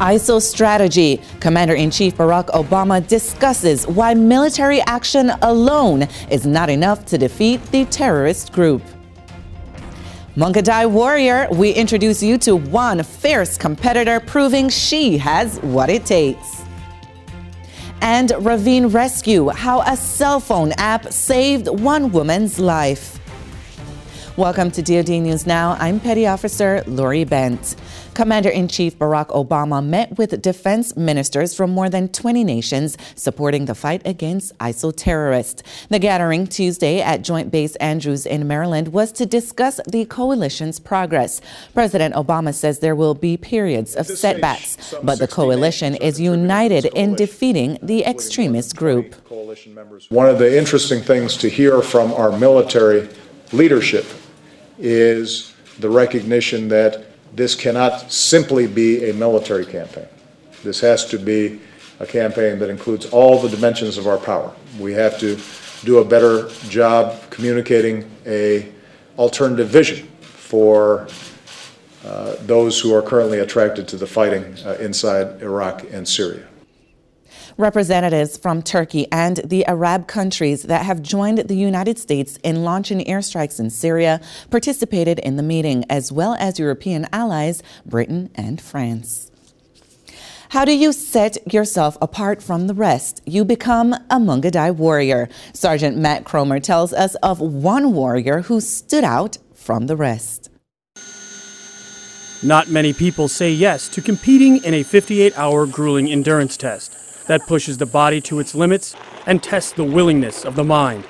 ISIL strategy. Commander in Chief Barack Obama discusses why military action alone is not enough to defeat the terrorist group. Munger Thai Warrior, we introduce you to one fierce competitor proving she has what it takes. And Ravine Rescue, how a cell phone app saved one woman's life. Welcome to DoD News Now. I'm Petty Officer Lori Bent. Commander in Chief Barack Obama met with defense ministers from more than 20 nations supporting the fight against ISIL terrorists. The gathering Tuesday at Joint Base Andrews in Maryland was to discuss the coalition's progress. President Obama says there will be periods of setbacks, but the coalition is united in defeating the extremist group. One of the interesting things to hear from our military leadership is the recognition that this cannot simply be a military campaign. This has to be a campaign that includes all the dimensions of our power. We have to do a better job communicating a alternative vision for uh, those who are currently attracted to the fighting uh, inside Iraq and Syria. Representatives from Turkey and the Arab countries that have joined the United States in launching airstrikes in Syria participated in the meeting, as well as European allies Britain and France. How do you set yourself apart from the rest? You become a Munger Thai warrior. Sergeant Matt Cromer tells us of one warrior who stood out from the rest. Not many people say yes to competing in a 58 hour grueling endurance test that pushes the body to its limits and tests the willingness of the mind.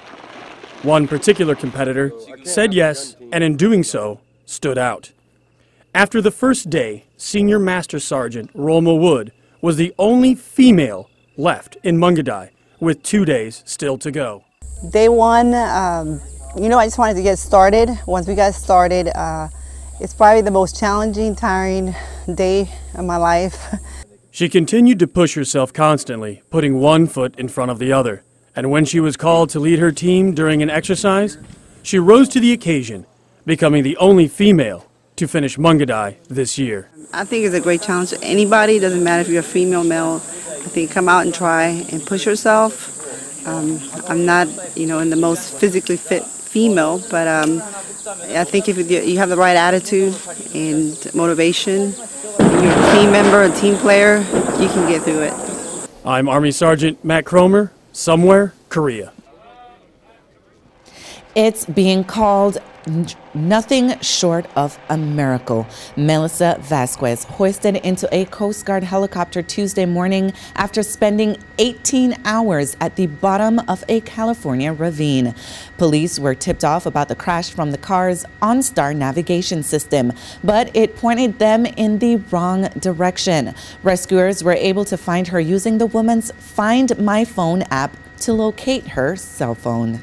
One particular competitor said yes, and in doing so, stood out. After the first day, Senior Master Sergeant Roma Wood was the only female left in Munger Thai, with two days still to go. Day one, um, you know, I just wanted to get started. Once we got started, uh, it's probably the most challenging, tiring day of my life. She continued to push herself constantly, putting one foot in front of the other. And when she was called to lead her team during an exercise, she rose to the occasion, becoming the only female to finish Munger Thai this year. I think it's a great challenge. Anybody, doesn't matter if you're a female, male, I think come out and try and push yourself. Um, I'm not, you know, in the most physically fit female, but um, I think if you have the right attitude and motivation, you're a team member, a team player, you can get through it. I'm Army Sergeant Matt Cromer, somewhere, Korea. It's being called nothing short of a miracle. Melissa Vasquez hoisted into a Coast Guard helicopter Tuesday morning after spending 18 hours at the bottom of a California ravine. Police were tipped off about the crash from the car's OnStar navigation system, but it pointed them in the wrong direction. Rescuers were able to find her using the woman's Find My Phone app to locate her cell phone.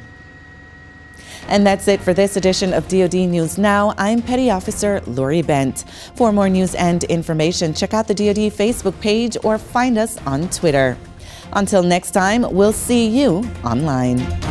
And that's it for this edition of DoD News Now. I'm Petty Officer Lori Bent. For more news and information, check out the DoD Facebook page or find us on Twitter. Until next time, we'll see you online.